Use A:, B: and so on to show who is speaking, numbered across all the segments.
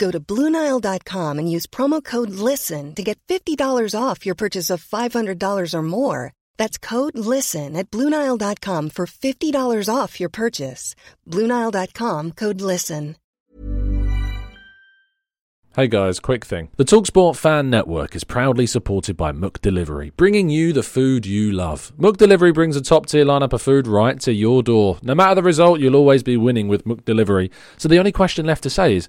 A: Go to Bluenile.com and use promo code LISTEN to get $50 off your purchase of $500 or more. That's code LISTEN at Bluenile.com for $50 off your purchase. Bluenile.com code LISTEN.
B: Hey guys, quick thing. The Talksport Fan Network is proudly supported by McDelivery, bringing you the food you love. McDelivery brings a top tier lineup of food right to your door. No matter the result, you'll always be winning with McDelivery. So the only question left to say is,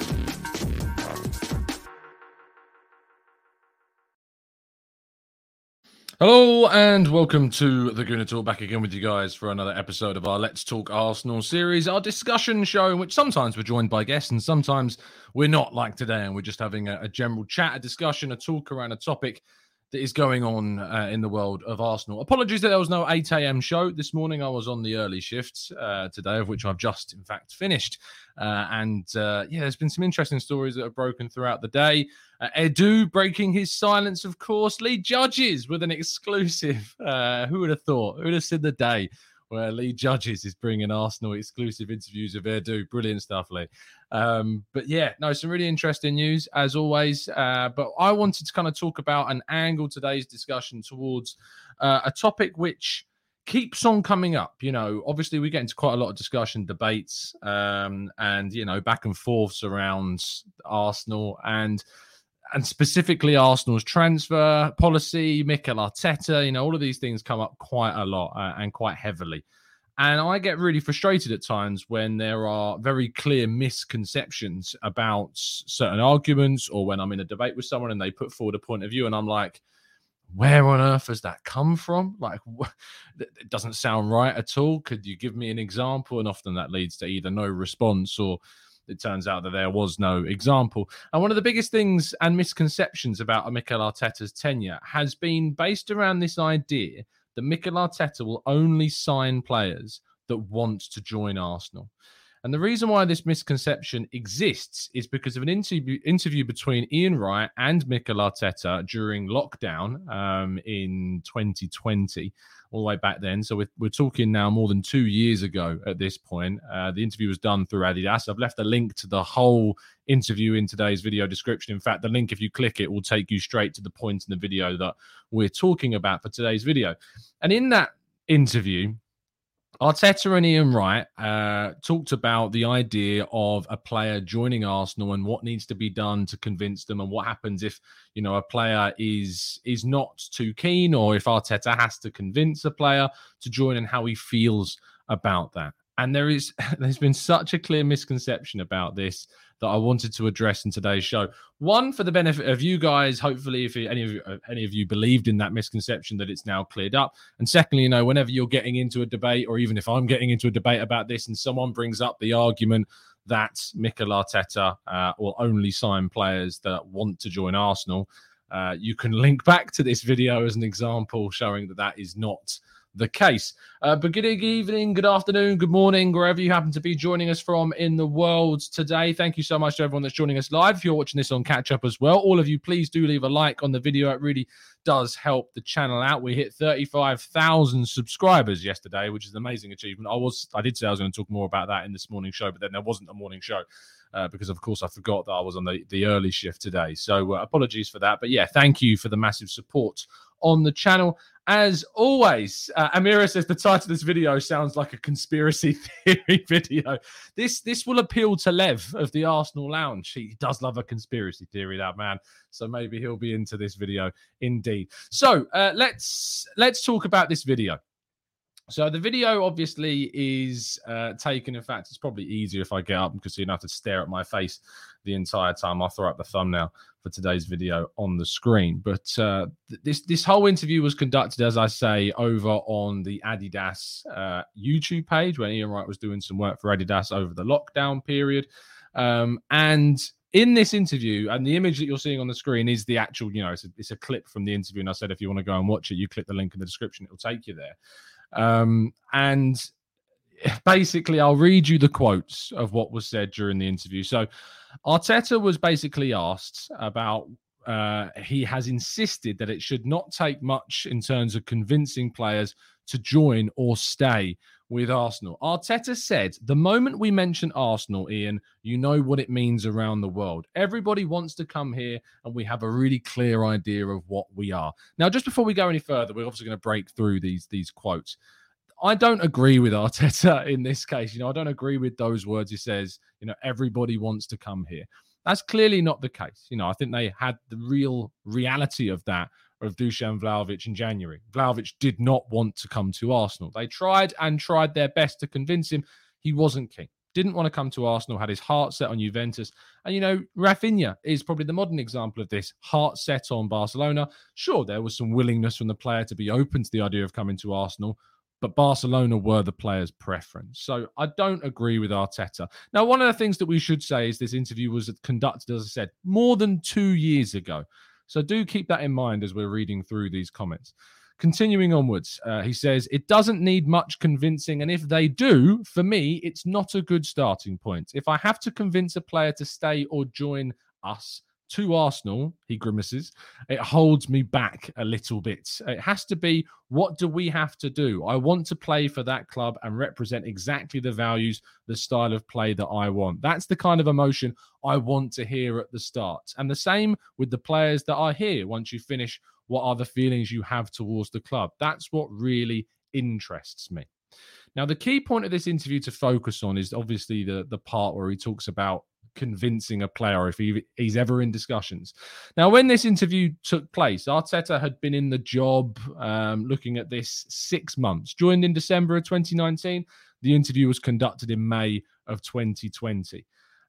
B: Hello and welcome to the Gooner Talk. Back again with you guys for another episode of our Let's Talk Arsenal series, our discussion show, in which sometimes we're joined by guests and sometimes we're not, like today, and we're just having a, a general chat, a discussion, a talk around a topic that is going on uh, in the world of Arsenal. Apologies that there was no 8 a.m. show this morning. I was on the early shift uh, today, of which I've just, in fact, finished. Uh, and uh, yeah, there's been some interesting stories that have broken throughout the day. Uh, Edu breaking his silence, of course. Lee Judges with an exclusive. Uh, who would have thought? Who would have seen the day? Where Lee Judges is bringing Arsenal exclusive interviews of Edu. Brilliant stuff, Lee. Um, but yeah, no, some really interesting news as always. Uh, but I wanted to kind of talk about an angle today's discussion towards uh, a topic which keeps on coming up. You know, obviously we get into quite a lot of discussion, debates, um, and you know, back and forths around Arsenal and and specifically Arsenal's transfer policy, Mikel Arteta, you know, all of these things come up quite a lot uh, and quite heavily. And I get really frustrated at times when there are very clear misconceptions about certain arguments, or when I'm in a debate with someone and they put forward a point of view, and I'm like, where on earth has that come from? Like, it doesn't sound right at all. Could you give me an example? And often that leads to either no response or it turns out that there was no example. And one of the biggest things and misconceptions about Mikel Arteta's tenure has been based around this idea that Mikel Arteta will only sign players that want to join Arsenal. And the reason why this misconception exists is because of an interview interview between Ian Wright and Mikel Arteta during lockdown um, in 2020 all the way back then. So we're, we're talking now more than two years ago at this point. Uh, the interview was done through Adidas. I've left a link to the whole interview in today's video description. In fact, the link, if you click it, will take you straight to the point in the video that we're talking about for today's video. And in that interview, Arteta and Ian Wright uh, talked about the idea of a player joining Arsenal and what needs to be done to convince them, and what happens if you know a player is is not too keen, or if Arteta has to convince a player to join, and how he feels about that. And there is there's been such a clear misconception about this that I wanted to address in today's show. One, for the benefit of you guys, hopefully, if any of you, uh, any of you believed in that misconception, that it's now cleared up. And secondly, you know, whenever you're getting into a debate, or even if I'm getting into a debate about this, and someone brings up the argument that Mikel Arteta uh, will only sign players that want to join Arsenal, uh, you can link back to this video as an example showing that that is not the case. Uh, but good evening, good afternoon, good morning, wherever you happen to be joining us from in the world today. Thank you so much to everyone that's joining us live. If you're watching this on catch up as well, all of you, please do leave a like on the video. It really does help the channel out. We hit 35,000 subscribers yesterday, which is an amazing achievement. I was, I did say I was going to talk more about that in this morning show, but then there wasn't a morning show. Uh, because of course I forgot that I was on the, the early shift today. So uh, apologies for that. But yeah, thank you for the massive support on the channel. As always, uh, Amira says the title of this video sounds like a conspiracy theory video. This this will appeal to Lev of the Arsenal Lounge. He does love a conspiracy theory, that man. So maybe he'll be into this video indeed. So uh, let's let's talk about this video. So the video obviously is uh, taken. In fact, it's probably easier if I get up because you don't have to stare at my face the entire time. I'll throw up the thumbnail for today's video on the screen. But uh, th- this this whole interview was conducted, as I say, over on the Adidas uh, YouTube page when Ian Wright was doing some work for Adidas over the lockdown period. Um, and in this interview, and the image that you're seeing on the screen is the actual, you know, it's a, it's a clip from the interview. And I said, if you want to go and watch it, you click the link in the description, it'll take you there. Um, and basically, I'll read you the quotes of what was said during the interview. So, Arteta was basically asked about. Uh, he has insisted that it should not take much in terms of convincing players to join or stay with Arsenal. Arteta said, The moment we mention Arsenal, Ian, you know what it means around the world. Everybody wants to come here, and we have a really clear idea of what we are. Now, just before we go any further, we're obviously going to break through these, these quotes. I don't agree with Arteta in this case. You know, I don't agree with those words. He says, you know, everybody wants to come here. That's clearly not the case. You know, I think they had the real reality of that of Dusan Vlahovic in January. Vlahovic did not want to come to Arsenal. They tried and tried their best to convince him he wasn't keen. Didn't want to come to Arsenal, had his heart set on Juventus. And, you know, Raphinha is probably the modern example of this heart set on Barcelona. Sure, there was some willingness from the player to be open to the idea of coming to Arsenal, but Barcelona were the player's preference. So I don't agree with Arteta. Now, one of the things that we should say is this interview was conducted, as I said, more than two years ago. So do keep that in mind as we're reading through these comments. Continuing onwards, uh, he says, It doesn't need much convincing. And if they do, for me, it's not a good starting point. If I have to convince a player to stay or join us, to Arsenal, he grimaces, it holds me back a little bit. It has to be what do we have to do? I want to play for that club and represent exactly the values, the style of play that I want. That's the kind of emotion I want to hear at the start. And the same with the players that are here once you finish. What are the feelings you have towards the club? That's what really interests me. Now, the key point of this interview to focus on is obviously the, the part where he talks about convincing a player if he, he's ever in discussions. Now, when this interview took place, Arteta had been in the job um, looking at this six months. Joined in December of 2019. The interview was conducted in May of 2020.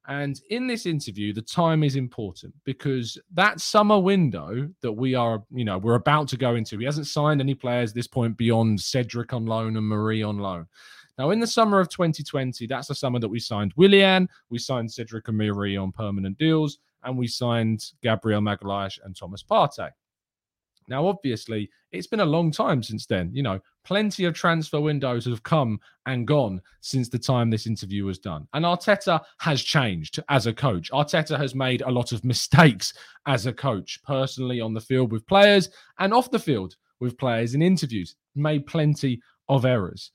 B: And in this interview, the time is important because that summer window that we are, you know, we're about to go into, he hasn't signed any players this point beyond Cedric on loan and Mari on loan. Now, in the summer of 2020, that's the summer that we signed Willian, we signed Cedric Amiri on permanent deals, and we signed Gabriel Magalhaes and Thomas Partey. Now, obviously, it's been a long time since then. You know, plenty of transfer windows have come and gone since the time this interview was done. And Arteta has changed as a coach. Arteta has made a lot of mistakes as a coach, personally on the field with players and off the field with players in interviews, made plenty of errors.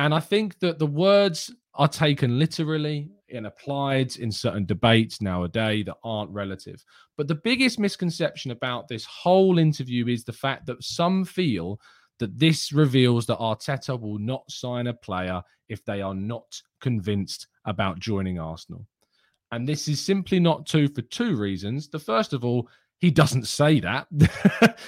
B: And I think that the words are taken literally and applied in certain debates nowadays that aren't relative. But the biggest misconception about this whole interview is the fact that some feel that this reveals that Arteta will not sign a player if they are not convinced about joining Arsenal. And this is simply not true for two reasons. The first of all he doesn't say that.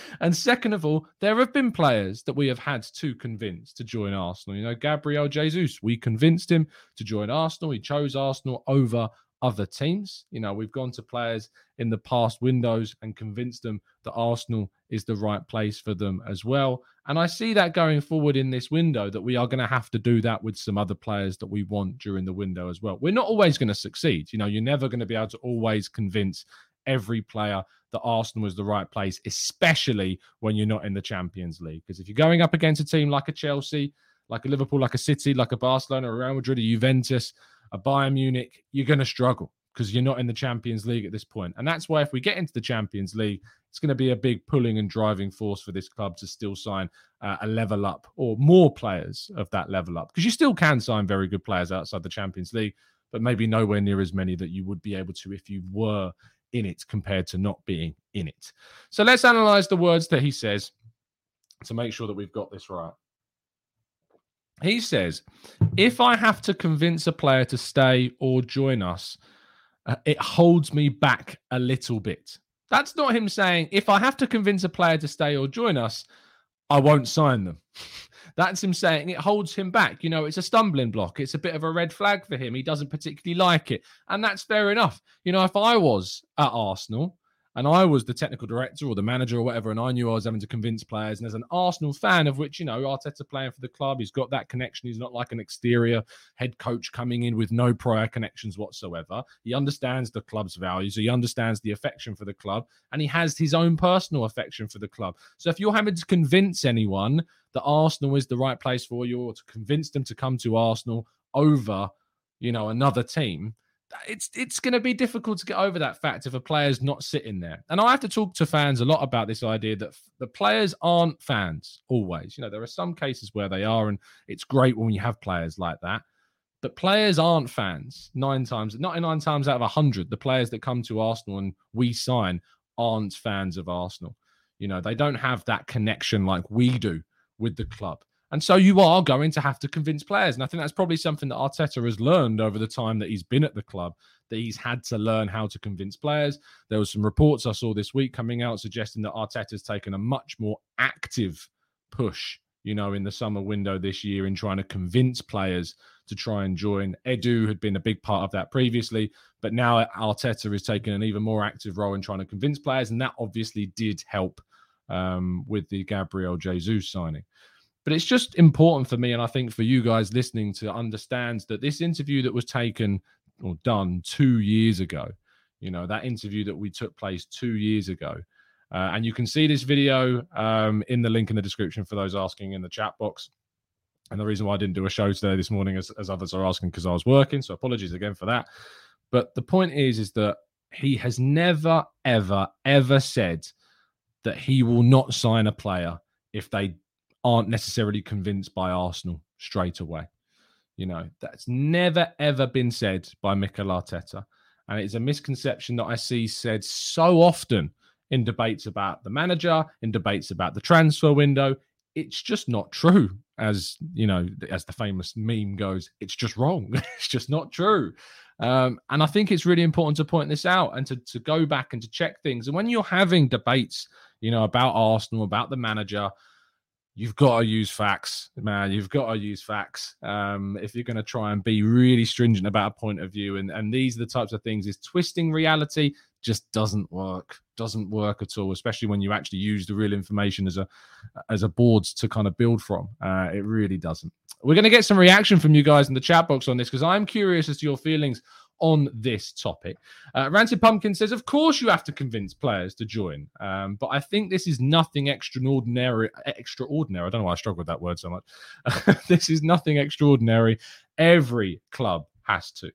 B: and second of all, there have been players that we have had to convince to join Arsenal. You know, Gabriel Jesus, we convinced him to join Arsenal. He chose Arsenal over other teams. You know, we've gone to players in the past windows and convinced them that Arsenal is the right place for them as well. And I see that going forward in this window that we are going to have to do that with some other players that we want during the window as well. We're not always going to succeed. You know, you're never going to be able to always convince every player that Arsenal was the right place, especially when you're not in the Champions League. Because if you're going up against a team like a Chelsea, like a Liverpool, like a City, like a Barcelona, a Real Madrid, a Juventus, a Bayern Munich, you're going to struggle because you're not in the Champions League at this point. And that's why if we get into the Champions League, it's going to be a big pulling and driving force for this club to still sign uh, a level up or more players of that level up. Because you still can sign very good players outside the Champions League, but maybe nowhere near as many that you would be able to if you were in it compared to not being in it. So let's analyze the words that he says to make sure that we've got this right. He says, if I have to convince a player to stay or join us, uh, it holds me back a little bit. That's not him saying, if I have to convince a player to stay or join us, I won't sign them. That's him saying it holds him back. You know, it's a stumbling block. It's a bit of a red flag for him. He doesn't particularly like it. And that's fair enough. You know, if I was at Arsenal and I was the technical director or the manager or whatever, and I knew I was having to convince players. And as an Arsenal fan, of which you know Arteta playing for the club, he's got that connection. He's not like an exterior head coach coming in with no prior connections whatsoever. He understands the club's values. He understands the affection for the club, and he has his own personal affection for the club. So if you're having to convince anyone that Arsenal is the right place for you, or to convince them to come to Arsenal over, you know, another team it's it's going to be difficult to get over that fact if a player's not sitting there. And I have to talk to fans a lot about this idea that the players aren't fans always. You know, there are some cases where they are, and it's great when you have players like that. But players aren't fans. Nine times, ninety-nine times out of hundred, the players that come to Arsenal and we sign aren't fans of Arsenal. You know, they don't have that connection like we do with the club. And so you are going to have to convince players. And I think that's probably something that Arteta has learned over the time that he's been at the club, that he's had to learn how to convince players. There was some reports I saw this week coming out suggesting that Arteta's taken a much more active push, you know, in the summer window this year in trying to convince players to try and join. Edu had been a big part of that previously, but now Arteta has taken an even more active role in trying to convince players. And that obviously did help um, with the Gabriel Jesus signing. But it's just important for me, and I think for you guys listening, to understand that this interview that was taken or done two years ago, you know, that interview that we took place two years ago. Uh, and you can see this video um, in the link in the description for those asking in the chat box. And the reason why I didn't do a show today this morning, as, as others are asking, because I was working. So apologies again for that. But the point is, is that he has never, ever, ever said that he will not sign a player if they aren't necessarily convinced by Arsenal straight away. You know, that's never ever been said by Mikel Arteta. And it's a misconception that I see said so often in debates about the manager, in debates about the transfer window. It's just not true. As you know, as the famous meme goes, it's just wrong. it's just not true. Um, and I think it's really important to point this out and to, to go back and to check things. And when you're having debates, you know, about Arsenal, about the manager, you've got to use facts, man. You've got to use facts um, if you're going to try and be really stringent about a point of view. And and these are the types of things is twisting reality just doesn't work. Doesn't work at all, especially when you actually use the real information as a as a board to kind of build from. Uh, it really doesn't. We're going to get some reaction from you guys in the chat box on this because I'm curious as to your feelings on this topic. Uh, Rancid Pumpkin says, Of course, you have to convince players to join, um, but I think this is nothing extraordinary. Extraordinary. I don't know why I struggle with that word so much. this is nothing extraordinary. Every club has to.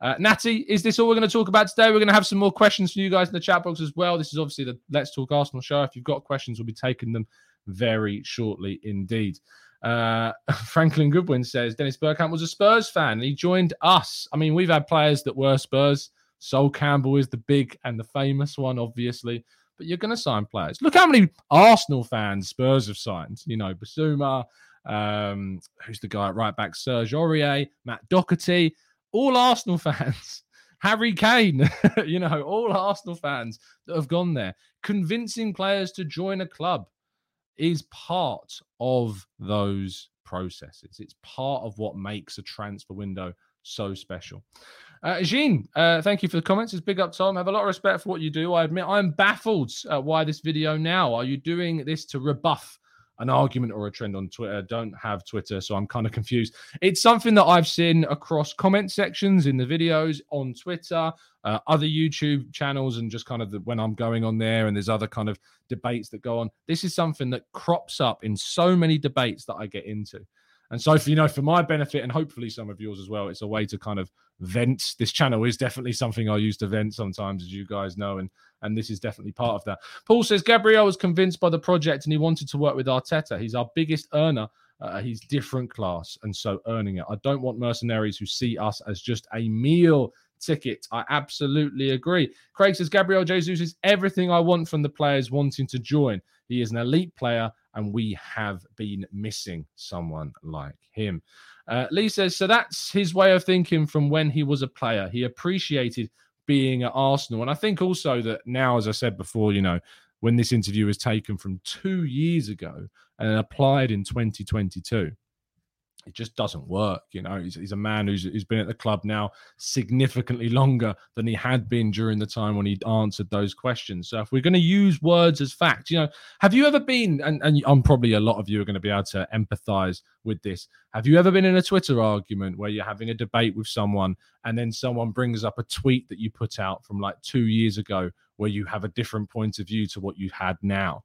B: Uh, Natty, is this all we're going to talk about today? We're going to have some more questions for you guys in the chat box as well. This is obviously the Let's Talk Arsenal show. If you've got questions, we'll be taking them very shortly indeed. Uh, Franklin Goodwin says Dennis Bergkamp was a Spurs fan he joined us. I mean, we've had players that were Spurs. Sol Campbell is the big and the famous one, obviously. But you're going to sign players. Look how many Arsenal fans Spurs have signed. You know, Bissouma, um, who's the guy at right back? Serge Aurier, Matt Doherty, all Arsenal fans. Harry Kane, you know, all Arsenal fans that have gone there, convincing players to join a club is part of those processes. It's part of what makes a transfer window so special. Uh, Jean, uh, thank you for the comments. It's big up, Tom. I have a lot of respect for what you do. I admit I'm baffled why this video now. Are you doing this to rebuff an argument or a trend on Twitter. Don't have Twitter, so I'm kind of confused. It's something that I've seen across comment sections in the videos on Twitter, uh, other YouTube channels, and just kind of the, when I'm going on there and there's other kind of debates that go on. This is something that crops up in so many debates that I get into. And so, for, you know, for my benefit and hopefully some of yours as well, it's a way to kind of vent. This channel is definitely something I use to vent sometimes, as you guys know, and and this is definitely part of that. Paul says Gabriel was convinced by the project and he wanted to work with Arteta. He's our biggest earner. Uh, he's different class, and so earning it. I don't want mercenaries who see us as just a meal ticket. I absolutely agree. Craig says Gabriel Jesus is everything I want from the players wanting to join. He is an elite player and we have been missing someone like him. Uh, Lee says, so that's his way of thinking from when he was a player. He appreciated being at Arsenal. And I think also that now, as I said before, you know, when this interview was taken from two years ago and applied in 2022 it just doesn't work. You know, he's, he's a man who's, who's been at the club now significantly longer than he had been during the time when he answered those questions. So if we're going to use words as fact, you know, have you ever been, and, and I'm probably a lot of you are going to be able to empathize with this. Have you ever been in a Twitter argument where you're having a debate with someone and then someone brings up a tweet that you put out from like two years ago where you have a different point of view to what you had now?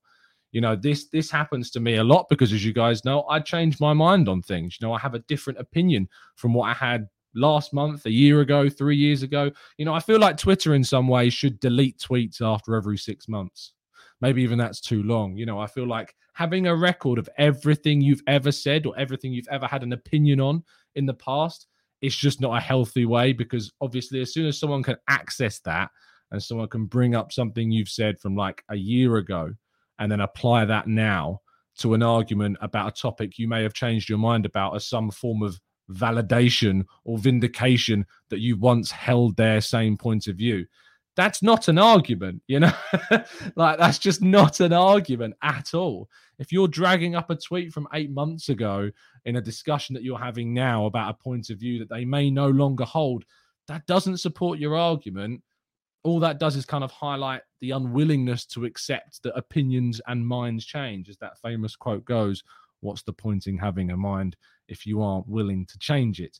B: You know this this happens to me a lot because as you guys know i change my mind on things. You know i have a different opinion from what i had last month a year ago three years ago. You know i feel like twitter in some ways should delete tweets after every six months. Maybe even that's too long. You know i feel like having a record of everything you've ever said or everything you've ever had an opinion on in the past it's just not a healthy way because obviously as soon as someone can access that and someone can bring up something you've said from like a year ago and then apply that now to an argument about a topic you may have changed your mind about as some form of validation or vindication that you once held their same point of view. That's not an argument, you know? like, that's just not an argument at all. If you're dragging up a tweet from eight months ago in a discussion that you're having now about a point of view that they may no longer hold, that doesn't support your argument all that does is kind of highlight the unwillingness to accept that opinions and minds change, as that famous quote goes. What's the point in having a mind if you aren't willing to change it?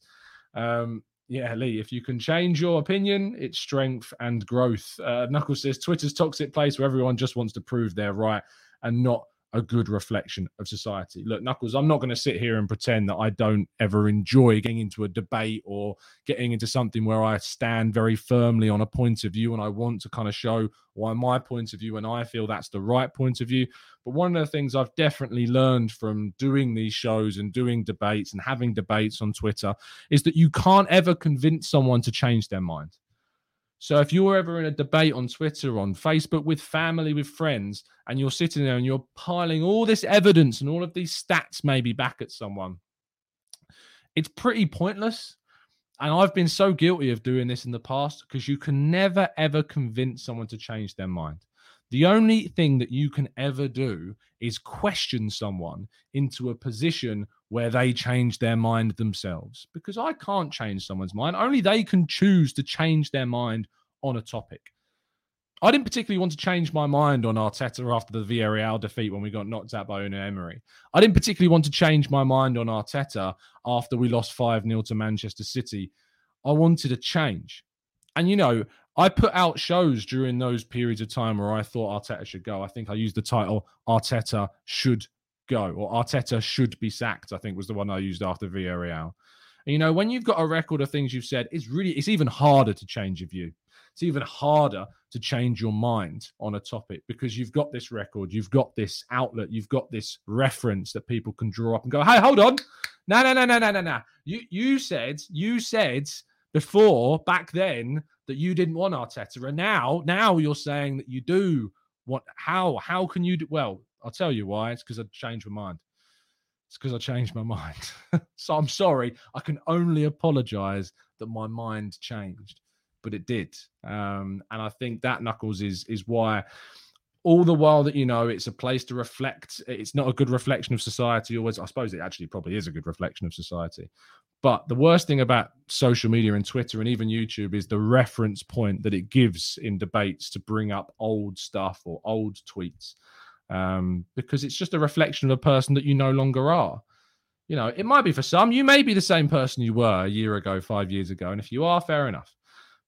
B: Um, yeah, Lee, if you can change your opinion, it's strength and growth. Uh, Knuckles says Twitter's toxic place where everyone just wants to prove they're right and not a good reflection of society. Look, Knuckles, I'm not going to sit here and pretend that I don't ever enjoy getting into a debate or getting into something where I stand very firmly on a point of view and I want to kind of show why my point of view and I feel that's the right point of view. But one of the things I've definitely learned from doing these shows and doing debates and having debates on Twitter is that you can't ever convince someone to change their mind. So if you're ever in a debate on Twitter, on Facebook, with family, with friends, and you're sitting there and you're piling all this evidence and all of these stats maybe back at someone, it's pretty pointless. And I've been so guilty of doing this in the past because you can never ever convince someone to change their mind. The only thing that you can ever do is question someone into a position where they change their mind themselves. Because I can't change someone's mind. Only they can choose to change their mind on a topic. I didn't particularly want to change my mind on Arteta after the Villarreal defeat when we got knocked out by Unai Emery. I didn't particularly want to change my mind on Arteta after we lost 5 0 to Manchester City. I wanted a change. And, you know, I put out shows during those periods of time where I thought Arteta should go. I think I used the title Arteta should go or Arteta should be sacked. I think was the one I used after Villarreal. And, you know, when you've got a record of things you've said, it's really it's even harder to change your view. It's even harder to change your mind on a topic because you've got this record, you've got this outlet, you've got this reference that people can draw up and go, "Hey, hold on, no, no, no, no, no, no, no. You you said you said before back then that you didn't want Arteta, and now now you're saying that you do want. How how can you do? Well, I'll tell you why. It's because I changed my mind. It's because I changed my mind. so I'm sorry. I can only apologize that my mind changed, but it did. Um, and I think that Knuckles is is why all the while that you know it's a place to reflect it's not a good reflection of society always i suppose it actually probably is a good reflection of society but the worst thing about social media and Twitter and even YouTube is the reference point that it gives in debates to bring up old stuff or old tweets um, because it's just a reflection of a person that you no longer are. You know, it might be for some, you may be the same person you were a year ago, five years ago. And if you are, fair enough.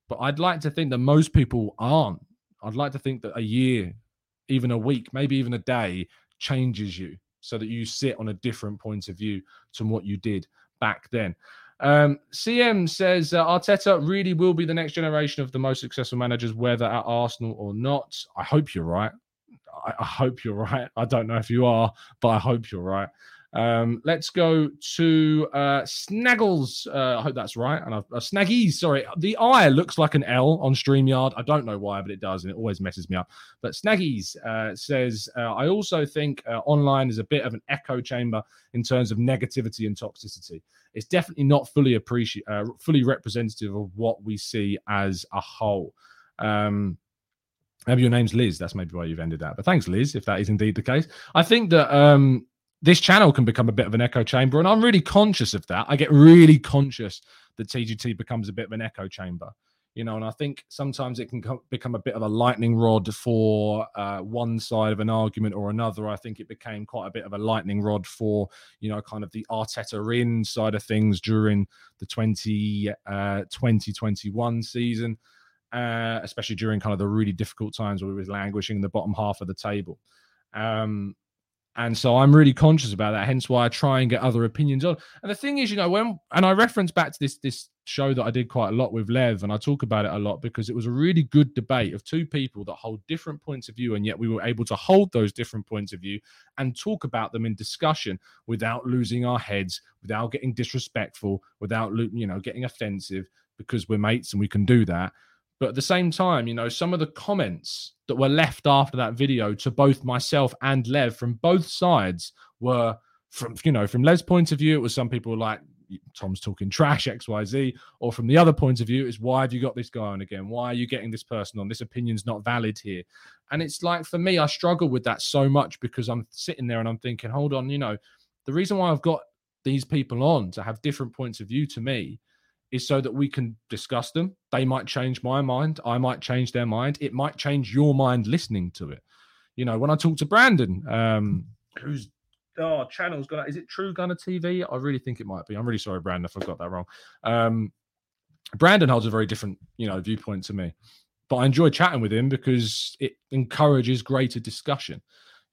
B: But I'd like to think that most people aren't. I'd like to think that a year, even a week, maybe even a day changes you so that you sit on a different point of view to what you did back then. Um, CM says uh, Arteta really will be the next generation of the most successful managers, whether at Arsenal or not. I hope you're right. I, I hope you're right. I don't know if you are, but I hope you're right. Um, let's go to uh, Snaggles. Uh, I hope that's right. And uh, Snaggies, sorry. The I looks like an L on StreamYard. I don't know why, but it does, and it always messes me up. But Snaggies uh, says, uh, I also think uh, online is a bit of an echo chamber in terms of negativity and toxicity. It's definitely not fully appreciate, uh, fully representative of what we see as a whole. Um, Maybe your name's Liz. That's maybe why you've ended that. But thanks, Liz, if that is indeed the case. I think that um, this channel can become a bit of an echo chamber, and I'm really conscious of that. I get really conscious that TGT becomes a bit of an echo chamber, you know, and I think sometimes it can co- become a bit of a lightning rod for uh, one side of an argument or another. I think it became quite a bit of a lightning rod for, you know, kind of the Arteta in side of things during the 20, uh, 2021 season uh, especially during kind of the really difficult times where we was languishing in the bottom half of the table. Um, and so I'm really conscious about that. Hence why I try and get other opinions on. And the thing is, you know, when and I reference back to this this show that I did quite a lot with Lev, and I talk about it a lot because it was a really good debate of two people that hold different points of view, and yet we were able to hold those different points of view and talk about them in discussion without losing our heads, without getting disrespectful, without you know getting offensive, because we're mates and we can do that. But at the same time, you know, some of the comments that were left after that video to both myself and Lev from both sides were from, you know, from Lev's point of view, it was some people like, Tom's talking trash, XYZ. Or from the other point of view, is why have you got this guy on again? Why are you getting this person on? This opinion's not valid here. And it's like, for me, I struggle with that so much because I'm sitting there and I'm thinking, hold on, you know, the reason why I've got these people on to have different points of view to me is so that we can discuss them. They might change my mind. I might change their mind. It might change your mind listening to it. You know, when I talk to Brandon, um, who's oh channel's got is it True Gunner TV? I really think it might be. I'm really sorry, Brandon, if I got that wrong. Um, Brandon holds a very different, you know, viewpoint to me. But I enjoy chatting with him because it encourages greater discussion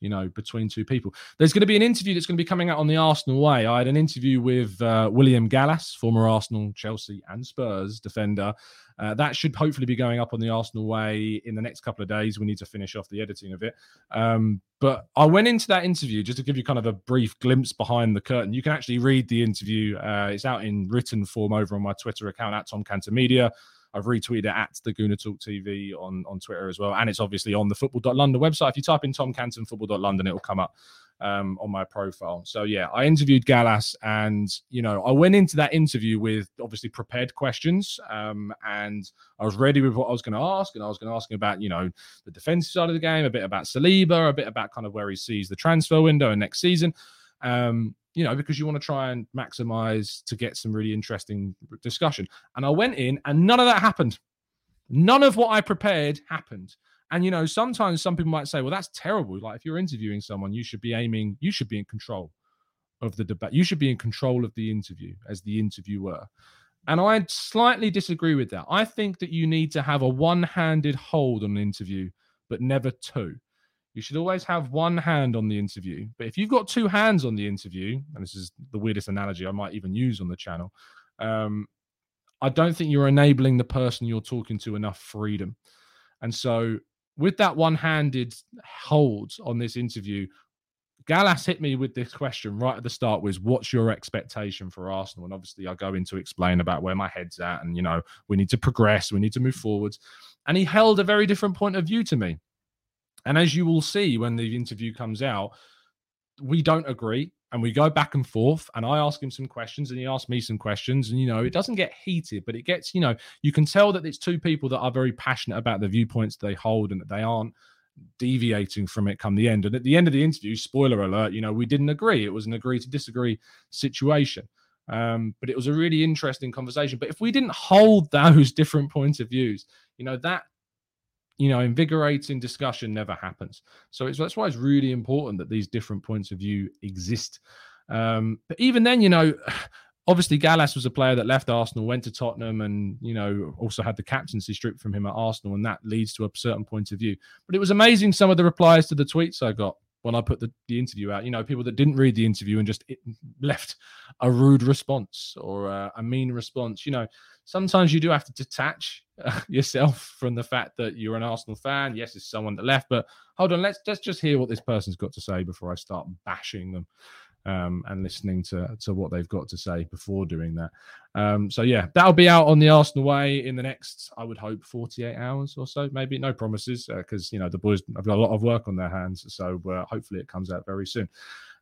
B: you know, between two people. There's going to be an interview that's going to be coming out on the Arsenal way. I had an interview with uh, William Gallas, former Arsenal, Chelsea, and Spurs defender. Uh, that should hopefully be going up on the Arsenal way in the next couple of days. We need to finish off the editing of it. Um, but I went into that interview just to give you kind of a brief glimpse behind the curtain. You can actually read the interview. Uh, it's out in written form over on my Twitter account at Tom Canton Media. I've retweeted it at the Gooner Talk TV on, on Twitter as well. And it's obviously on the football.london website. If you type in Tom Canton football.london, it'll come up um, on my profile. So yeah, I interviewed Gallas, and you know, I went into that interview with obviously prepared questions, um, and I was ready with what I was going to ask, and I was going to ask him about you know the defensive side of the game, a bit about Saliba, a bit about kind of where he sees the transfer window and next season. Um, you know, because you want to try and maximize to get some really interesting discussion. And I went in and none of that happened. None of what I prepared happened. And, you know, sometimes some people might say, well, that's terrible. Like, if you're interviewing someone, you should be aiming, you should be in control of the debate. You should be in control of the interview as the interviewer. And I slightly disagree with that. I think that you need to have a one handed hold on an interview, but never two. You should always have one hand on the interview. But if you've got two hands on the interview, and this is the weirdest analogy I might even use on the channel, um, I don't think you're enabling the person you're talking to enough freedom. And so, with that one handed hold on this interview, Gallas hit me with this question right at the start was what's your expectation for Arsenal? And obviously I go into explain about where my head's at and you know, we need to progress, we need to move forwards. And he held a very different point of view to me. And as you will see when the interview comes out, we don't agree and we go back and forth and i ask him some questions and he asks me some questions and you know it doesn't get heated but it gets you know you can tell that it's two people that are very passionate about the viewpoints they hold and that they aren't deviating from it come the end. And at the end of the interview spoiler alert you know we didn't agree. It was an agree to disagree situation. Um, but it was a really interesting conversation. But if we didn't hold those different points of views you know that you know, invigorating discussion never happens. So it's that's why it's really important that these different points of view exist. Um, but even then, you know, obviously Gallas was a player that left Arsenal, went to Tottenham, and you know also had the captaincy stripped from him at Arsenal, and that leads to a certain point of view. But it was amazing some of the replies to the tweets I got when I put the, the interview out. You know, people that didn't read the interview and just left a rude response or a, a mean response. You know, sometimes you do have to detach yourself from the fact that you're an Arsenal fan. Yes, it's someone that left, but hold on, let's let's just hear what this person's got to say before I start bashing them. Um, and listening to to what they've got to say before doing that. Um, so yeah, that'll be out on the Arsenal way in the next, I would hope, 48 hours or so. Maybe no promises because uh, you know the boys have got a lot of work on their hands. So uh, hopefully it comes out very soon.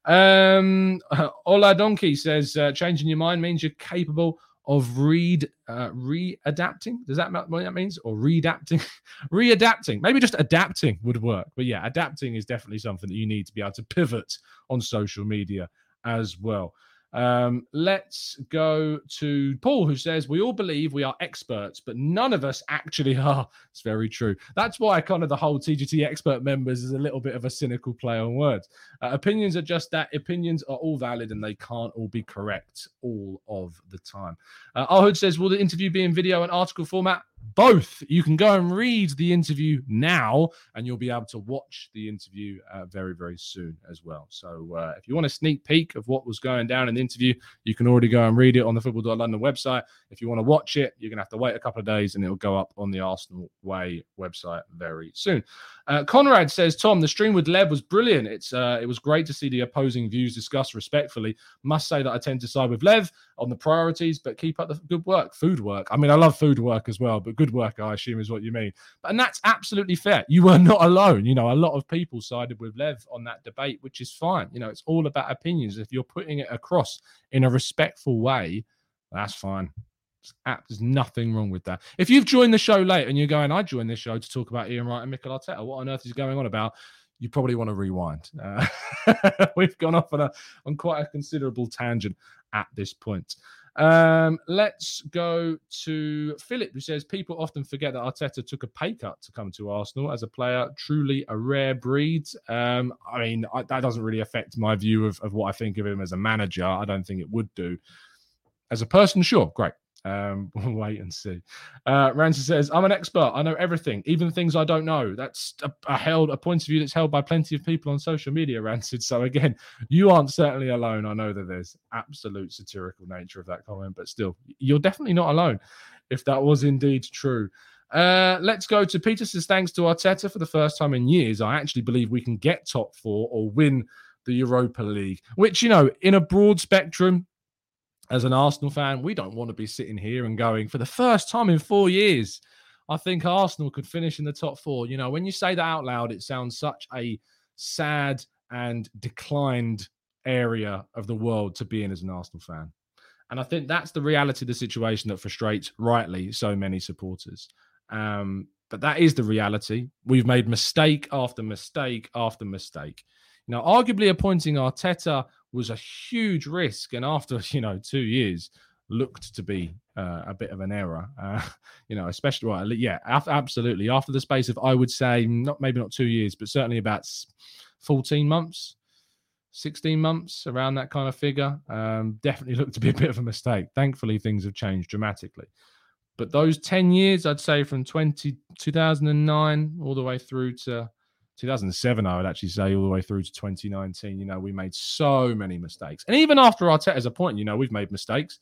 B: Um, Ola Donkey says uh, changing your mind means you're capable of read uh, readapting. Does that what that means? Or readapting, readapting. Maybe just adapting would work. But yeah, adapting is definitely something that you need to be able to pivot on social media as well. Um, let's go to Paul, who says, We all believe we are experts, but none of us actually are. It's very true. That's why kind of the whole TGT expert members is a little bit of a cynical play on words. Uh, opinions are just that. Opinions are all valid and they can't all be correct all of the time. Uh, Ahud says, Will the interview be in video and article format? Both. You can go and read the interview now, and you'll be able to watch the interview uh, very, very soon as well. So, uh, if you want a sneak peek of what was going down in the interview, you can already go and read it on the Football.London website. If you want to watch it, you're going to have to wait a couple of days, and it'll go up on the Arsenal Way website very soon. Uh, Conrad says, Tom, the stream with Lev was brilliant. It's uh, it was great to see the opposing views discussed respectfully. Must say that I tend to side with Lev on the priorities, but keep up the good work, food work. I mean, I love food work as well, but good work, I assume, is what you mean. But, and that's absolutely fair. You were not alone. You know, a lot of people sided with Lev on that debate, which is fine. You know, it's all about opinions. If you're putting it across in a respectful way, that's fine. There's nothing wrong with that. If you've joined the show late and you're going, I joined this show to talk about Ian Wright and Mikel Arteta, what on earth is going on about? You probably want to rewind. Uh, we've gone off on a on quite a considerable tangent at this point. Um, let's go to Philip, who says people often forget that Arteta took a pay cut to come to Arsenal as a player, truly a rare breed. Um, I mean, I, that doesn't really affect my view of, of what I think of him as a manager. I don't think it would do. As a person, sure, great. Um, we'll wait and see. Uh, Ransom says, "I'm an expert. I know everything, even things I don't know." That's a, a, held a point of view that's held by plenty of people on social media. Rancid. So again, you aren't certainly alone. I know that there's absolute satirical nature of that comment, but still, you're definitely not alone. If that was indeed true. Uh, let's go to Peter says, thanks to Arteta for the first time in years. I actually believe we can get top four or win the Europa League, which, you know, in a broad spectrum, as an Arsenal fan, we don't want to be sitting here and going for the first time in four years. I think Arsenal could finish in the top four. You know, when you say that out loud, it sounds such a sad and declined area of the world to be in as an Arsenal fan. And I think that's the reality of the situation that frustrates rightly so many supporters. Um, but that is the reality. We've made mistake after mistake after mistake. Now, arguably appointing Arteta was a huge risk, and after you know two years, looked to be uh, a bit of an error. Uh, you know, especially well, yeah, absolutely. After the space of I would say not maybe not two years, but certainly about fourteen months. 16 months around that kind of figure um, definitely looked to be a bit of a mistake thankfully things have changed dramatically but those 10 years i'd say from 20 2009 all the way through to 2007, I would actually say, all the way through to 2019. You know, we made so many mistakes. And even after Arteta's appointment, you know, we've made mistakes.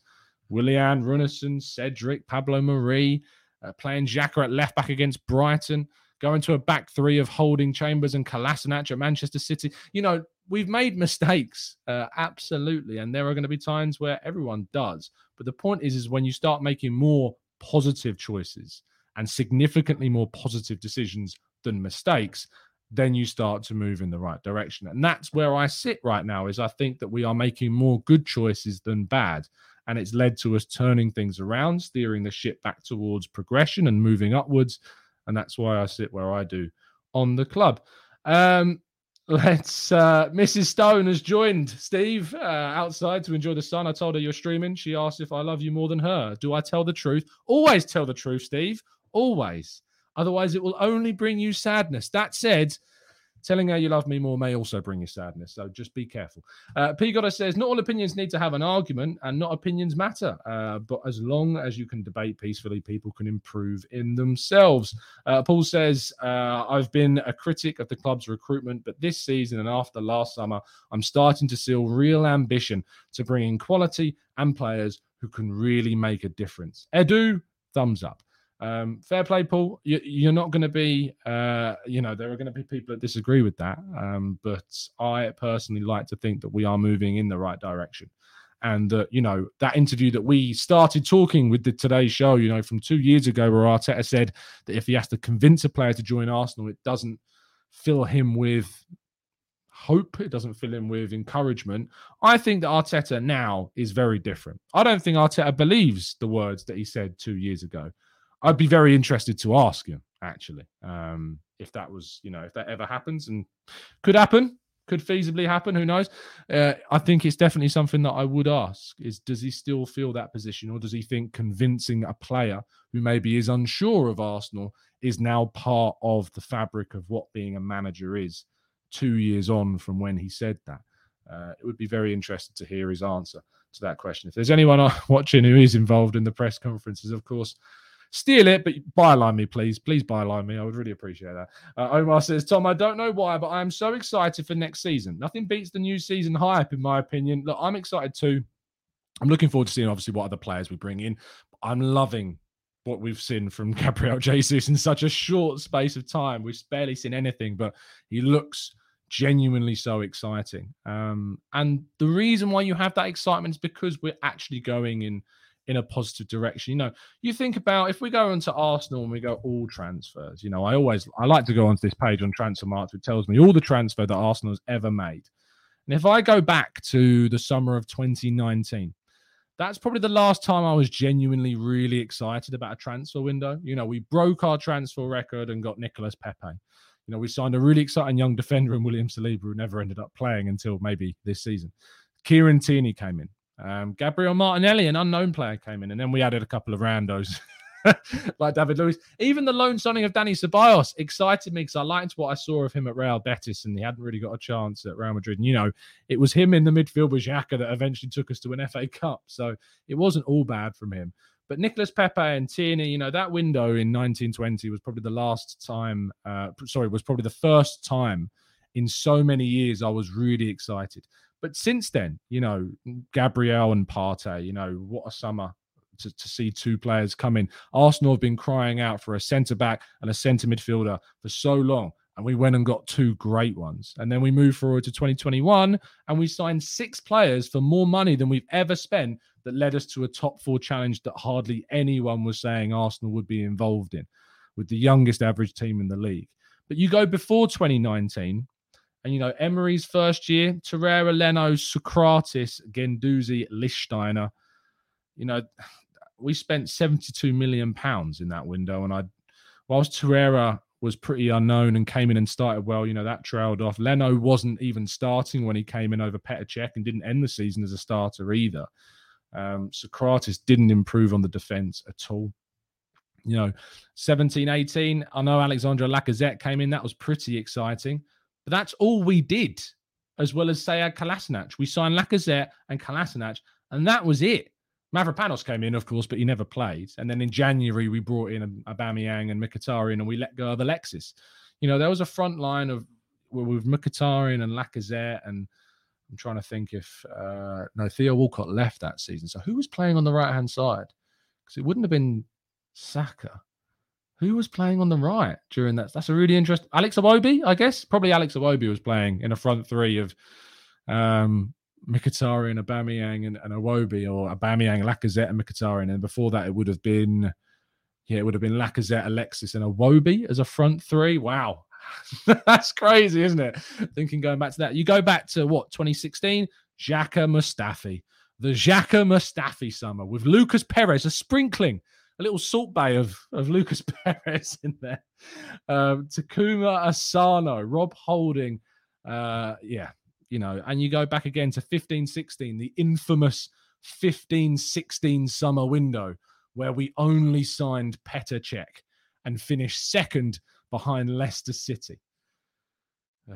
B: Willian, Runarsson, Cedric, Pablo Mari, uh, playing Xhaka at left back against Brighton, going to a back three of Holding Chambers and Kolasinac at Manchester City. You know, we've made mistakes, uh, absolutely. And there are going to be times where everyone does. But the point is, is when you start making more positive choices and significantly more positive decisions than mistakes, then you start to move in the right direction. And that's where I sit right now is I think that we are making more good choices than bad. And it's led to us turning things around, steering the ship back towards progression and moving upwards. And that's why I sit where I do on the club. Um, let's uh Mrs. Stone has joined Steve uh, outside to enjoy the sun. I told her you're streaming. She asked if I love you more than her. Do I tell the truth? Always tell the truth, Steve. Always. Otherwise, it will only bring you sadness. That said, telling her you love me more may also bring you sadness. So just be careful. Uh, P. Goddess says, not all opinions need to have an argument and not opinions matter. Uh, but as long as you can debate peacefully, people can improve in themselves. Uh, Paul says, uh, I've been a critic of the club's recruitment, but this season and after last summer, I'm starting to see real ambition to bring in quality and players who can really make a difference. Edu, thumbs up. Um, fair play, Paul. You, are not going to be, uh, you know, there are going to be people that disagree with that. Um, but I personally like to think that we are moving in the right direction. And that, you know, that interview that we started talking with the Today Show, you know, from two years ago, where Arteta said that if he has to convince a player to join Arsenal, it doesn't fill him with hope. It doesn't fill in with encouragement. I think that Arteta now is very different. I don't think Arteta believes the words that he said two years ago. I'd be very interested to ask him actually um, if that was, you know, if that ever happens and could happen could feasibly happen. Who knows? Uh, I think it's definitely something that I would ask: is does he still feel that position, or does he think convincing a player who maybe is unsure of Arsenal is now part of the fabric of what being a manager is? Two years on from when he said that, uh, it would be very interesting to hear his answer to that question. If there's anyone watching who is involved in the press conferences, of course, steal it, but byline me, please. Please byline me. I would really appreciate that. Uh, Omar says, Tom, I don't know why, but I am so excited for next season. Nothing beats the new season hype, in my opinion. Look, I'm excited too. I'm looking forward to seeing, obviously, what other players we bring in. I'm loving what we've seen from Gabriel Jesus in such a short space of time. We've barely seen anything, but he looks genuinely so exciting. Um, and the reason why you have that excitement is because we're actually going in – in a positive direction. You know, you think about if we go into Arsenal and we go all transfers, you know, I always I like to go onto this page on Transfermarkt, which tells me all the transfer that Arsenal has ever made. And if I go back to the summer of 2019, that's probably the last time I was genuinely really excited about a transfer window. You know, we broke our transfer record and got Nicolas Pepe. You know, we signed a really exciting young defender in William Saliba who never ended up playing until maybe this season. Kieran Tierney came in. Um, Gabriel Martinelli, an unknown player, came in, and then we added a couple of randos like David Luiz. Even the loan signing of Dani Ceballos excited me because I liked what I saw of him at Real Betis, and he hadn't really got a chance at Real Madrid. And you know, it was him in the midfield with Xhaka that eventually took us to an FA Cup, so it wasn't all bad from him. But Nicolas Pepe and Tierney, you know, that window in 1920 was probably the last time. Uh, sorry, was probably the first time in so many years I was really excited. But since then, you know, Gabriel and Partey, you know, what a summer to, to see two players come in. Arsenal have been crying out for a centre back and a centre midfielder for so long. And we went and got two great ones. And then we moved forward to 2021 and we signed six players for more money than we've ever spent that led us to a top four challenge that hardly anyone was saying Arsenal would be involved in, with the youngest average team in the league. But you go before 2019, and, you know, Emery's first year, Torreira, Leno, Sokratis, Guendouzi, Lichtsteiner. You know, we spent 72 million pounds in that window. And I, whilst Torreira was pretty unknown and came in and started well, you know, that trailed off. Leno wasn't even starting when he came in over Petr Cech and didn't end the season as a starter either. Um, Sokratis didn't improve on the defense at all. You know, 17 18, I know Alexandre Lacazette came in. That was pretty exciting. That's all we did, as well as Sead Kolasinac. We signed Lacazette and Kolasinac, and that was it. Mavropanos came in, of course, but he never played. And then in January, we brought in Aubameyang and Mkhitaryan, and we let go of Alexis. You know, there was a front line of with Mkhitaryan and Lacazette, and I'm trying to think if uh, no Theo Walcott left that season. So who was playing on the right hand side? Because it wouldn't have been Saka. Who was playing on the right during that? That's a really interesting. Alex Iwobi, I guess. Probably Alex Iwobi was playing in a front three of um, Mkhitaryan, Aubameyang, and, and Iwobi, or Aubameyang, Lacazette, and Mkhitaryan. And before that, it would have been, yeah, it would have been Lacazette, Alexis, and Iwobi as a front three. Wow. That's crazy, isn't it? Thinking going back to that. You go back to what, 2016? Xhaka Mustafi. The Xhaka Mustafi summer with Lucas Perez, a sprinkling a little Salt Bae of, of Lucas Perez in there. Um, Takuma Asano, Rob Holding. Uh, yeah, you know, and you go back again to 15 16, the infamous 15 16 summer window where we only signed Petr Cech and finished second behind Leicester City.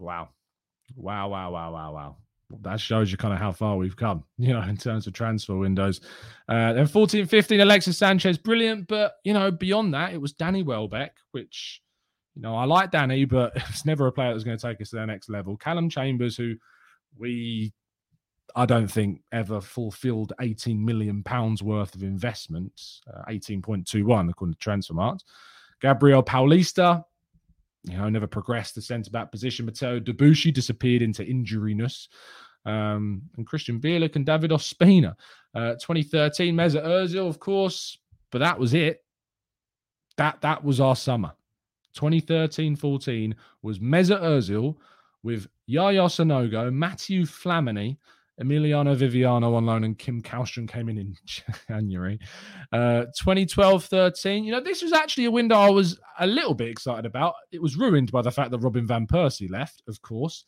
B: wow. Wow, wow, wow, wow, wow that shows you kind of how far we've come, you know, in terms of transfer windows. Uh, then 14 15, Alexis Sanchez, brilliant. But, you know, beyond that, it was Danny Welbeck, which, you know, I like Danny, but it's never a player that's going to take us to the next level. Calum Chambers, who we, I don't think, ever fulfilled 18 million pounds worth of investment, uh, 18.21 according to Transfermarkt. Gabriel Paulista, you know, never progressed the centre back position. Matteo Debuchy disappeared into injuryness. Um, and Krystian Bielik and David Ospina. Uh, 2013, Mesut Ozil, of course, but that was it. That that was our summer. 2013-14 was Mesut Ozil with Yaya Sanogo, Matthew Flamini, Emiliano Viviano on loan, and Kim Kallstrom came in in January. Uh, 2012 13. You know, this was actually a window I was a little bit excited about. It was ruined by the fact that Robin Van Persie left, of course.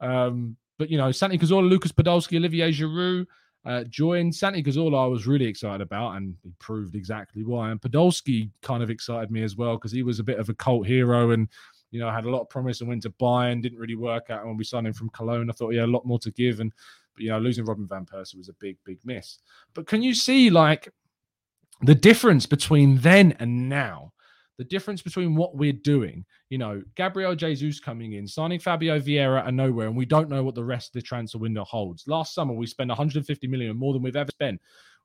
B: Um, but, you know, Santi Cazorla, Lucas Podolski, Olivier Giroud uh, joined. Santi Cazorla I was really excited about, and he proved exactly why. And Podolski kind of excited me as well because he was a bit of a cult hero and you know, had a lot of promise and went to Bayern, didn't really work out. And when we signed him from Cologne, I thought he had a lot more to give. And but you know, losing Robin van Persie was a big, big miss. But can you see like the difference between then and now? The difference between what we're doing, you know, Gabriel Jesus coming in, signing Fabio Vieira and nowhere, and we don't know what the rest of the transfer window holds. Last summer, we spent 150 million more than we've ever spent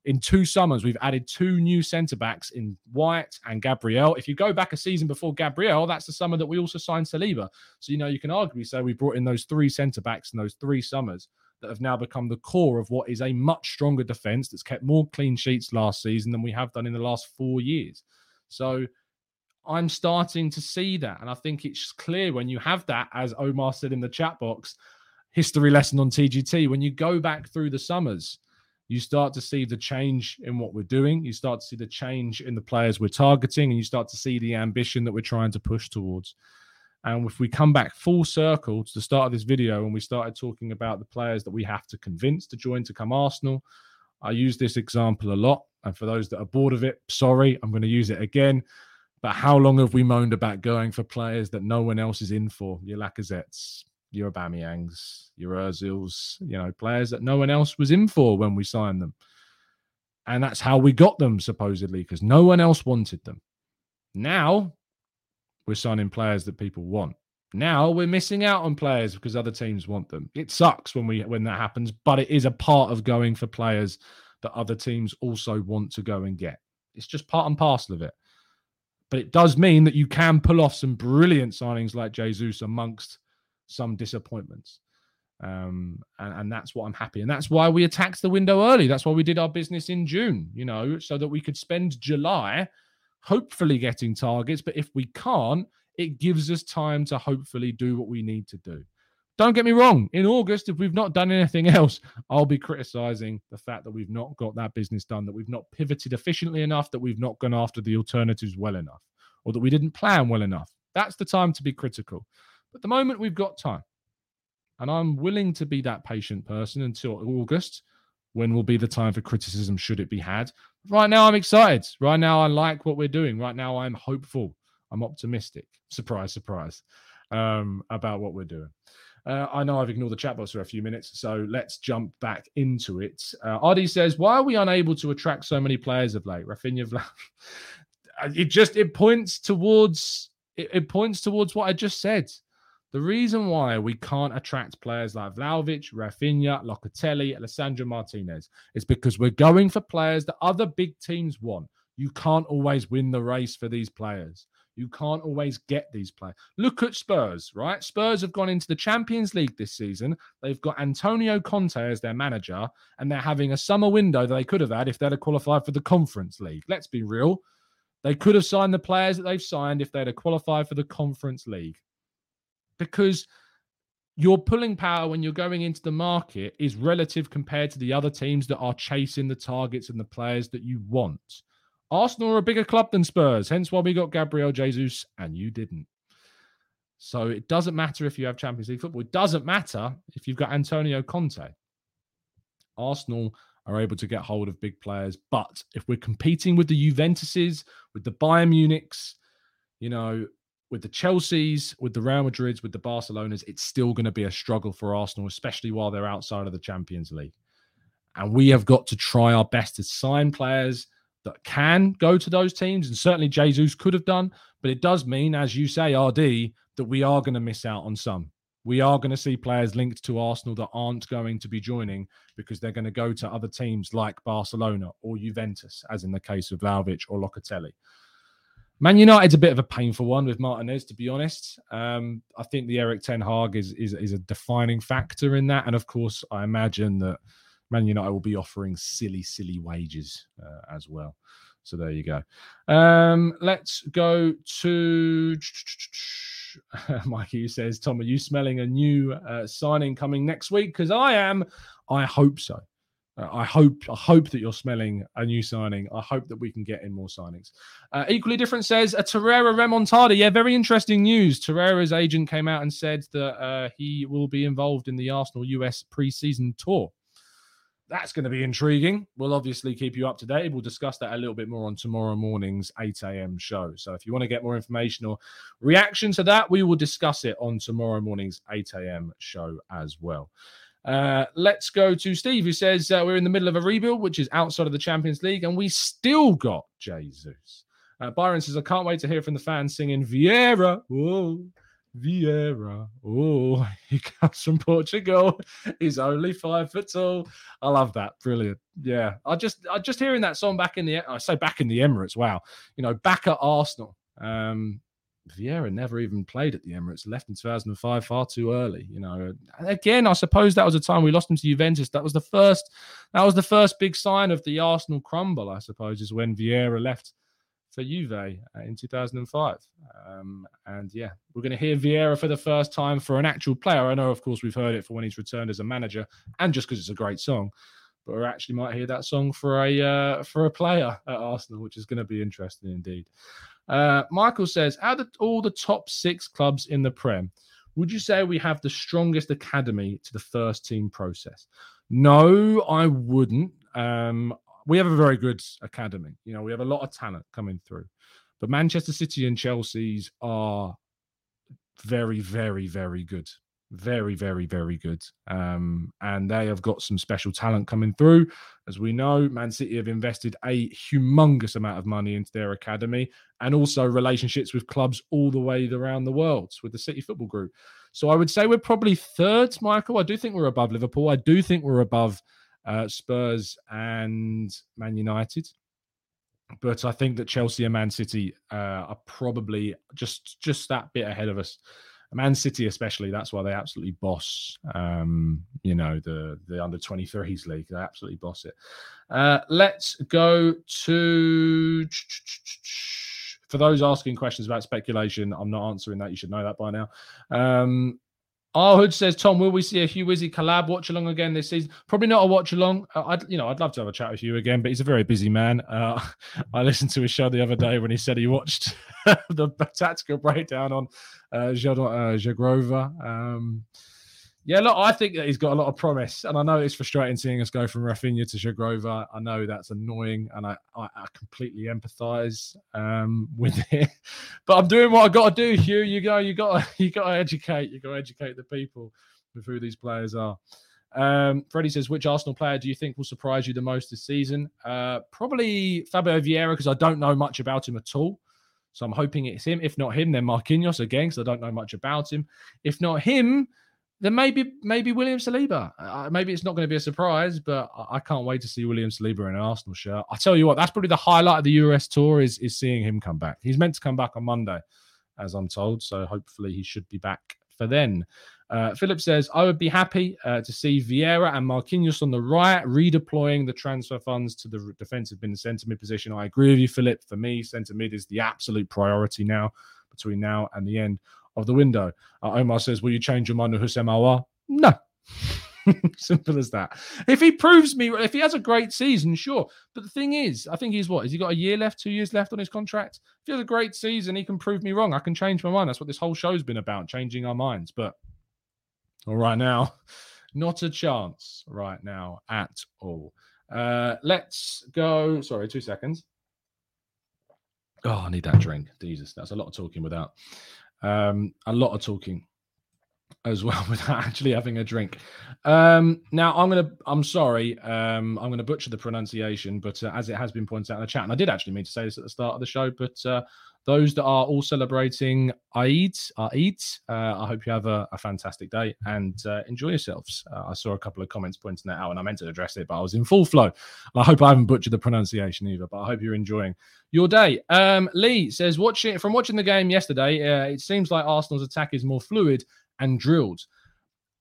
B: in two summers, we've added two new centre backs in White and Gabriel. If you go back a season before Gabriel, that's the summer that we also signed Saliba. So, you know, you can arguably say we brought in those three centre backs in those three summers that have now become the core of what is a much stronger defence that's kept more clean sheets last season than we have done in the last four years. So, I'm starting to see that. And I think it's clear when you have that, as Omar said in the chat box, history lesson on TGT, when you go back through the summers you start to see the change in what we're doing. You start to see the change in the players we're targeting, and you start to see the ambition that we're trying to push towards. And if we come back full circle to the start of this video, and we started talking about the players that we have to convince to join to come Arsenal, I use this example a lot. And for those that are bored of it, sorry, I'm going to use it again. But how long have we moaned about going for players that no one else is in for? Your Lacazettes, your Aubameyangs, your Ozils, you know, players that no one else was in for when we signed them. And that's how we got them, supposedly, because no one else wanted them. Now we're signing players that people want. Now we're missing out on players because other teams want them. It sucks when we when that happens, but it is a part of going for players that other teams also want to go and get. It's just part and parcel of it. But it does mean that you can pull off some brilliant signings like Jesus amongst some disappointments. Um, and, and that's what I'm happy. And that's why we attacked the window early. That's why we did our business in June, you know, so that we could spend July hopefully getting targets. But if we can't, it gives us time to hopefully do what we need to do. Don't get me wrong. In August, if we've not done anything else, I'll be criticizing the fact that we've not got that business done, that we've not pivoted efficiently enough, that we've not gone after the alternatives well enough, or that we didn't plan well enough. That's the time to be critical. But the moment we've got time, and I'm willing to be that patient person until August, when will be the time for criticism should it be had. Right now, I'm excited. Right now, I like what we're doing. Right now, I'm hopeful. I'm optimistic. Surprise, surprise, um, about what we're doing. Uh, I know I've ignored the chat box for a few minutes, so let's jump back into it. Uh, RD says, "Why are we unable to attract so many players of late?" Raphinha, Vlad. it just it points towards it, it points towards what I just said. The reason why we can't attract players like Vlahovic, Raphinha, Locatelli, Lisandro Martinez is because we're going for players that other big teams want. You can't always win the race for these players. You can't always get these players. Look at Spurs, right? Spurs have gone into the Champions League this season. They've got Antonio Conte as their manager, and they're having a summer window that they could have had if they'd have qualified for the Conference League. Let's be real. They could have signed the players that they've signed if they'd have qualified for the Conference League because your pulling power when you're going into the market is relative compared to the other teams that are chasing the targets and the players that you want. Arsenal are a bigger club than Spurs, hence why we got Gabriel Jesus and you didn't. So it doesn't matter if you have Champions League football. It doesn't matter if you've got Antonio Conte. Arsenal are able to get hold of big players, but if we're competing with the Juventuses, with the Bayern Munichs, you know, with the Chelseas, with the Real Madrids, with the Barcelonas, it's still going to be a struggle for Arsenal, especially while they're outside of the Champions League. And we have got to try our best to sign players that can go to those teams. And certainly Jesus could have done. But it does mean, as you say, RD, that we are going to miss out on some. We are going to see players linked to Arsenal that aren't going to be joining because they're going to go to other teams like Barcelona or Juventus, as in the case of Vlahovic or Locatelli. Man United's a bit of a painful one with Martinez, to be honest. Um, I think the Erik Ten Hag is, is is a defining factor in that, and of course, I imagine that Man United will be offering silly, silly wages uh, as well. So there you go. Um, let's go to Mikey says, Tom, are you smelling a new uh, signing coming next week? Because I am. I hope so. Uh, I hope I hope that you're smelling a new signing. I hope that we can get in more signings. Uh, equally different says a Torreira remontada. Yeah, very interesting news. Torreira's agent came out and said that uh, he will be involved in the Arsenal US preseason tour. That's going to be intriguing. We'll obviously keep you up to date. We'll discuss that a little bit more on tomorrow morning's 8 a.m. show. So if you want to get more information or reaction to that, we will discuss it on tomorrow morning's 8 a.m. show as well. Uh, let's go to Steve, who says uh, we're in the middle of a rebuild, which is outside of the Champions League, and we still got Jesus. Uh, Byron says, I can't wait to hear from the fans singing Vieira. Whoa, Vieira. Oh, he comes from Portugal. He's only five foot tall. I love that. Brilliant. Yeah. I just I just hearing that song back in the I say back in the Emirates. Wow. You know, back at Arsenal. Um, Vieira never even played at the Emirates, left in 2005 far too early. You know, again, I suppose that was a time we lost him to Juventus. That was the first, that was the first big sign of the Arsenal crumble, I suppose, is when Vieira left for Juve uh, in 2005. Um, and yeah, we're going to hear Vieira for the first time for an actual player. I know, of course, we've heard it for when he's returned as a manager, and just because it's a great song. But we actually might hear that song for a uh, for a player at Arsenal, which is going to be interesting indeed. Uh, Michael says, out of all the top six clubs in the Prem, would you say we have the strongest academy to the first team process? No, I wouldn't. Um, we have a very good academy. You know, we have a lot of talent coming through, but Manchester City and Chelsea's are very, very, very good very, very, very good. Um, and they have got some special talent coming through. As we know, Man City have invested a humongous amount of money into their academy and also relationships with clubs all the way around the world with the City Football Group. So I would say we're probably third, Michael. I do think we're above Liverpool. I do think we're above uh, Spurs and Man United. But I think that Chelsea and Man City uh, are probably just just that bit ahead of us. Man City, especially, that's why they absolutely boss. Um, you know the the under 23s league. They absolutely boss it. Uh, let's go to. For those asking questions about speculation, I'm not answering that. You should know that by now. Um, our Hood says, Tom, will we see a Hugh Wizzy collab watch along again this season? Probably not a watch along. Uh, I'd, you know, I'd love to have a chat with you again, but he's a very busy man. Uh, I listened to his show the other day when he said he watched the tactical breakdown on uh, Zhegrova. Uh, um, yeah, look, I think that he's got a lot of promise, and I know it's frustrating seeing us go from Raphinha to Zhegrova. I know that's annoying, and I, I, I completely empathise um, with it. But I'm doing what I got to do, Hugh. You go, you got, you got to educate. You got to educate the people with who these players are. Um, Freddie says, which Arsenal player do you think will surprise you the most this season? Uh, probably Fabio Vieira, because I don't know much about him at all. So I'm hoping it's him. If not him, then Marquinhos again, because I don't know much about him. If not him, then maybe maybe William Saliba. Uh, maybe it's not going to be a surprise, but I, can't wait to see William Saliba in an Arsenal shirt. I tell you what, that's probably the highlight of the US tour is is seeing him come back. He's meant to come back on Monday, as I'm told. So hopefully he should be back for then. Uh, Philip says, I would be happy uh, to see Vieira and Marquinhos on the right, redeploying the transfer funds to the defensive mid and centre mid position. I agree with you, Philip. For me, centre mid is the absolute priority now between now and the end of the window. Uh, Omar says, Will you change your mind on Aouar? No. Simple as that. If he proves me, if he has a great season, sure. But the thing is, I think he's what? Has he got a year left, two years left on his contract? If he has a great season, he can prove me wrong. I can change my mind. That's what this whole show's been about, changing our minds. But all right now, not a chance right now at all. Uh, let's go. Sorry, two seconds. Oh, I need that drink. Jesus, that's a lot of talking without. Um, a lot of talking as well without actually having a drink. Um, now I'm gonna, I'm sorry, um, I'm gonna butcher the pronunciation, but uh, as it has been pointed out in the chat, and I did actually mean to say this at the start of the show, but uh, those that are all celebrating Eid, Eid, uh, I hope you have a, a fantastic day and uh, enjoy yourselves. Uh, I saw a couple of comments pointing that out, and I meant to address it, but I was in full flow. I hope I haven't butchered the pronunciation either. But I hope you're enjoying your day. Um, Lee says, watching from watching the game yesterday, uh, it seems like Arsenal's attack is more fluid and drilled.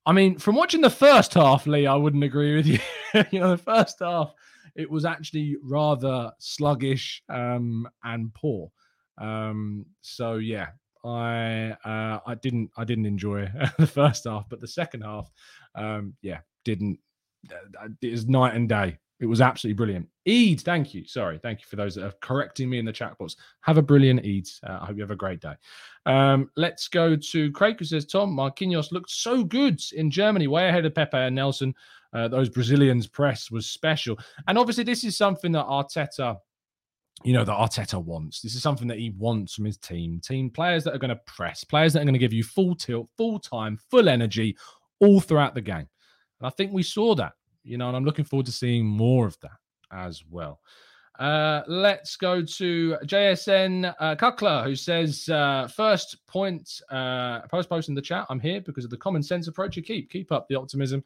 B: I mean, from watching the first half, Lee, I wouldn't agree with you. you know, the first half, it was actually rather sluggish um, and poor. Um, so yeah, I uh, I didn't I didn't enjoy the first half, but the second half, um, yeah, didn't. Uh, it was night and day. It was absolutely brilliant. Eid, thank you. Sorry, thank you for those that are correcting me in the chat box. Have a brilliant Eid. Uh, I hope you have a great day. Um, let's go to Craig, who says, Tom, Marquinhos looked so good in Germany, way ahead of Pepe and Nelson. Uh, those Brazilians' press was special. And obviously, this is something that Arteta, you know, that Arteta wants. This is something that he wants from his team. Team players that are going to press, players that are going to give you full tilt, full time, full energy all throughout the game. And I think we saw that you know, and I'm looking forward to seeing more of that as well. Uh, let's go to JSN uh, Kukla, who says, uh, first point, uh, post post in the chat. I'm here because of the common sense approach you keep. Keep up the optimism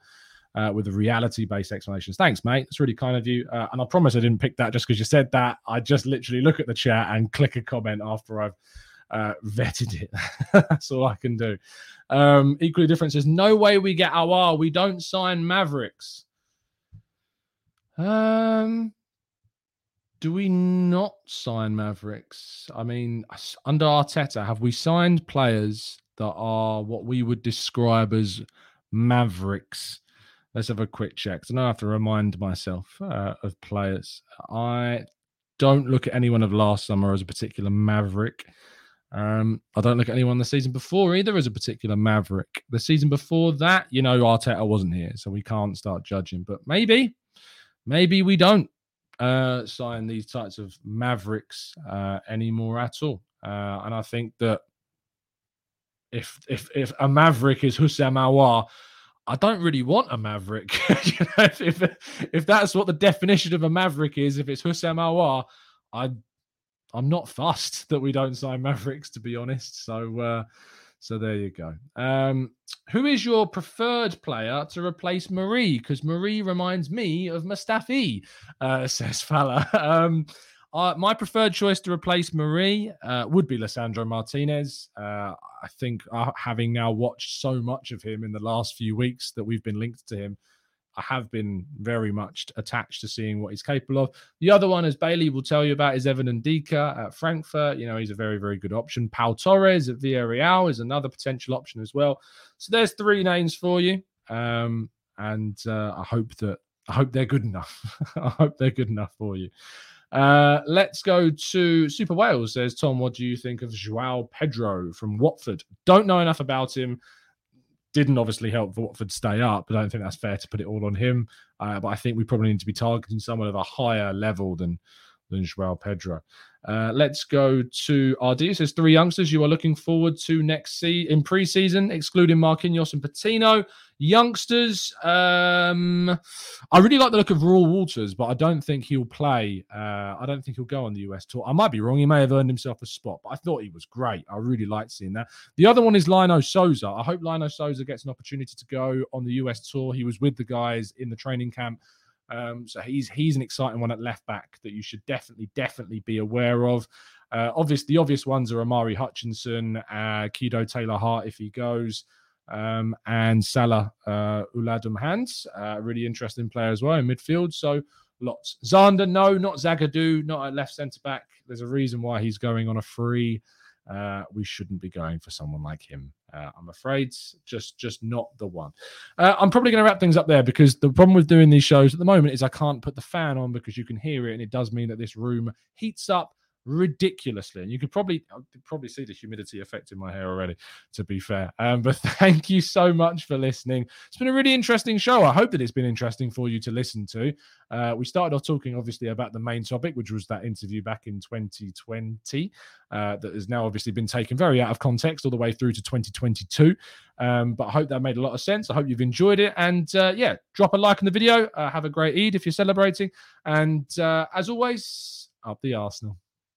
B: uh, with the reality based explanations. Thanks, mate. That's really kind of you. Uh, and I promise I didn't pick that just because you said that. I just literally look at the chat and click a comment after I've uh, vetted it. That's all I can do. Um, equally different says, no way we get Aouar. We don't sign Mavericks. Um, do we not sign Mavericks? I mean, under Arteta, have we signed players that are what we would describe as Mavericks? Let's have a quick check. So now I have to remind myself uh, of players. I don't look at anyone of last summer as a particular Maverick. Um, I don't look at anyone the season before either as a particular Maverick. The season before that, you know, Arteta wasn't here, so we can't start judging. But maybe, maybe we don't uh, sign these types of mavericks uh, anymore at all. Uh, and I think that if if if a maverick is Houssem Aouar, I don't really want a maverick. you know, if, if, that's what the definition of a maverick is, if it's Houssem Aouar, I I'm not fussed that we don't sign mavericks, to be honest. So uh, so there you go. Um, who is your preferred player to replace Mari? Because Mari reminds me of Mustafi, uh, says Fala. Um, uh, my preferred choice to replace Mari uh, would be Lisandro Martinez. Uh, I think uh, having now watched so much of him in the last few weeks that we've been linked to him, I have been very much attached to seeing what he's capable of. The other one, as Bailey will tell you about, is Evan Ndicka at Frankfurt. You know, he's a very, very good option. Pau Torres at Villarreal is another potential option as well. So there's three names for you. Um, and uh, I hope that I hope they're good enough. I hope they're good enough for you. Uh, let's go to Super Wales. Says Tom, what do you think of Joao Pedro from Watford? Don't know enough about him didn't obviously help Watford stay up, but I don't think that's fair to put it all on him. Uh, but I think we probably need to be targeting someone of a higher level than than Joao Pedro. Uh, let's go to RD. It says three youngsters you are looking forward to next see in preseason, excluding Marquinhos and Patino. Youngsters, um, I really like the look of Reuell Walters, but I don't think he'll play. Uh, I don't think he'll go on the US tour. I might be wrong. He may have earned himself a spot, but I thought he was great. I really liked seeing that. The other one is Lino Sousa. I hope Lino Sousa gets an opportunity to go on the US tour. He was with the guys in the training camp um, so he's he's an exciting one at left back that you should definitely definitely be aware of. Uh, obvious the obvious ones are Omari Hutchinson, uh, Kido Taylor Hart if he goes, um, and Salah uh, Uladum Hands, uh, really interesting player as well in midfield. So lots. Zander, no, not Zagadou, not at left centre back. There's a reason why he's going on a free. Uh, we shouldn't be going for someone like him. Uh, I'm afraid, just just not the one. Uh, I'm probably going to wrap things up there because the problem with doing these shows at the moment is I can't put the fan on because you can hear it, and it does mean that this room heats up ridiculously. And you could probably probably see the humidity affecting my hair already, to be fair. Um, but thank you so much for listening. It's been a really interesting show. I hope that it's been interesting for you to listen to. Uh, we started off talking obviously about the main topic, which was that interview back in 2020, uh, that has now obviously been taken very out of context all the way through to 2022. Um, but I hope that made a lot of sense. I hope you've enjoyed it. And uh, yeah, drop a like on the video. Uh, have a great Eid if you're celebrating. And uh, as always, up the Arsenal.